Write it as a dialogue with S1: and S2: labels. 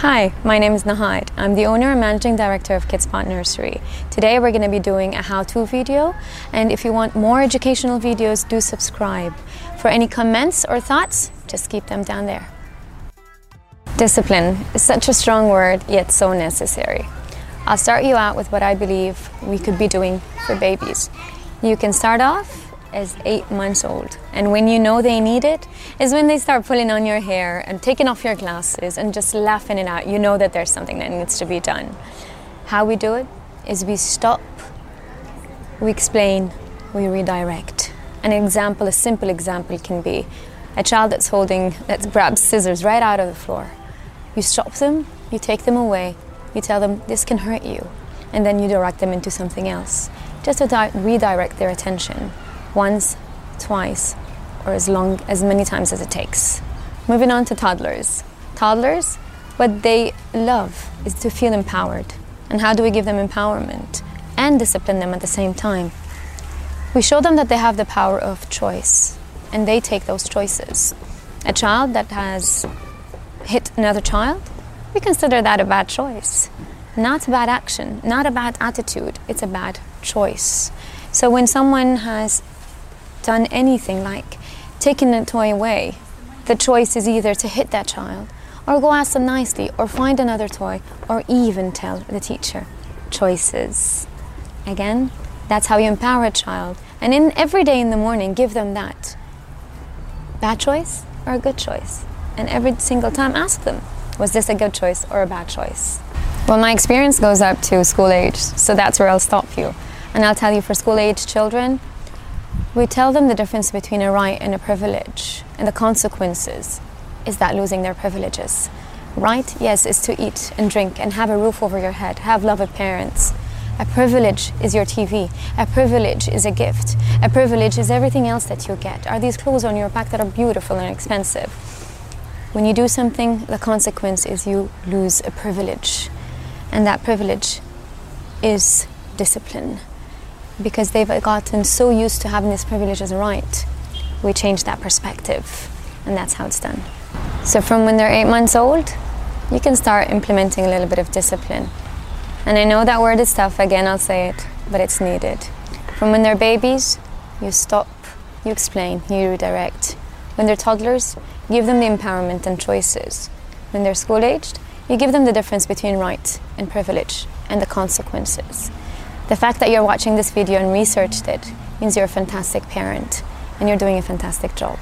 S1: Hi, my name is Nahid. I'm the owner and managing director of Kidspot Nursery. Today we're going to be doing a how-to video and if you want more educational videos, do subscribe. For any comments or thoughts, just keep them down there. Discipline is such a strong word, yet so necessary. I'll start you out with what I believe we could be doing for babies. You can start off as eight months old. And when you know they need it, is when they start pulling on your hair and taking off your glasses and just laughing it out. You know that there's something that needs to be done. How we do it is we stop, we explain, we redirect. An example, a simple example can be a child that's holding, that grabs scissors right out of the floor. You stop them, you take them away, you tell them this can hurt you, and then you direct them into something else, just to di- redirect their attention once, twice, or as long as many times as it takes. Moving on to toddlers. Toddlers, what they love is to feel empowered. And how do we give them empowerment and discipline them at the same time? We show them that they have the power of choice and they take those choices. A child that has hit another child, we consider that a bad choice. Not a bad action, not a bad attitude, it's a bad choice. So when someone has done anything like taken a toy away, the choice is either to hit that child or go ask them nicely or find another toy or even tell the teacher. Choices. Again, that's how you empower a child. And in every day in the morning, give them that. Bad choice or a good choice? And every single time ask them, was this a good choice or a bad choice? Well, my experience goes up to school age, so that's where I'll stop you. And I'll tell you for school age children, we tell them the difference between a right and a privilege, and the consequences is that losing their privileges. Right, yes, is to eat and drink and have a roof over your head, have loved parents. A privilege is your TV. A privilege is a gift. A privilege is everything else that you get. Are these clothes on your back that are beautiful and expensive? When you do something, the consequence is you lose a privilege. And that privilege is discipline because they've gotten so used to having this privilege as a right, we change that perspective, and that's how it's done. So, from when they're eight months old, you can start implementing a little bit of discipline. And I know that word is tough, again, I'll say it, but it's needed. From when they're babies, you stop, you explain, you redirect. When they're toddlers, give them the empowerment and choices. When they're school aged, you give them the difference between right and privilege and the consequences. The fact that you're watching this video and researched it means you're a fantastic parent and you're doing a fantastic job.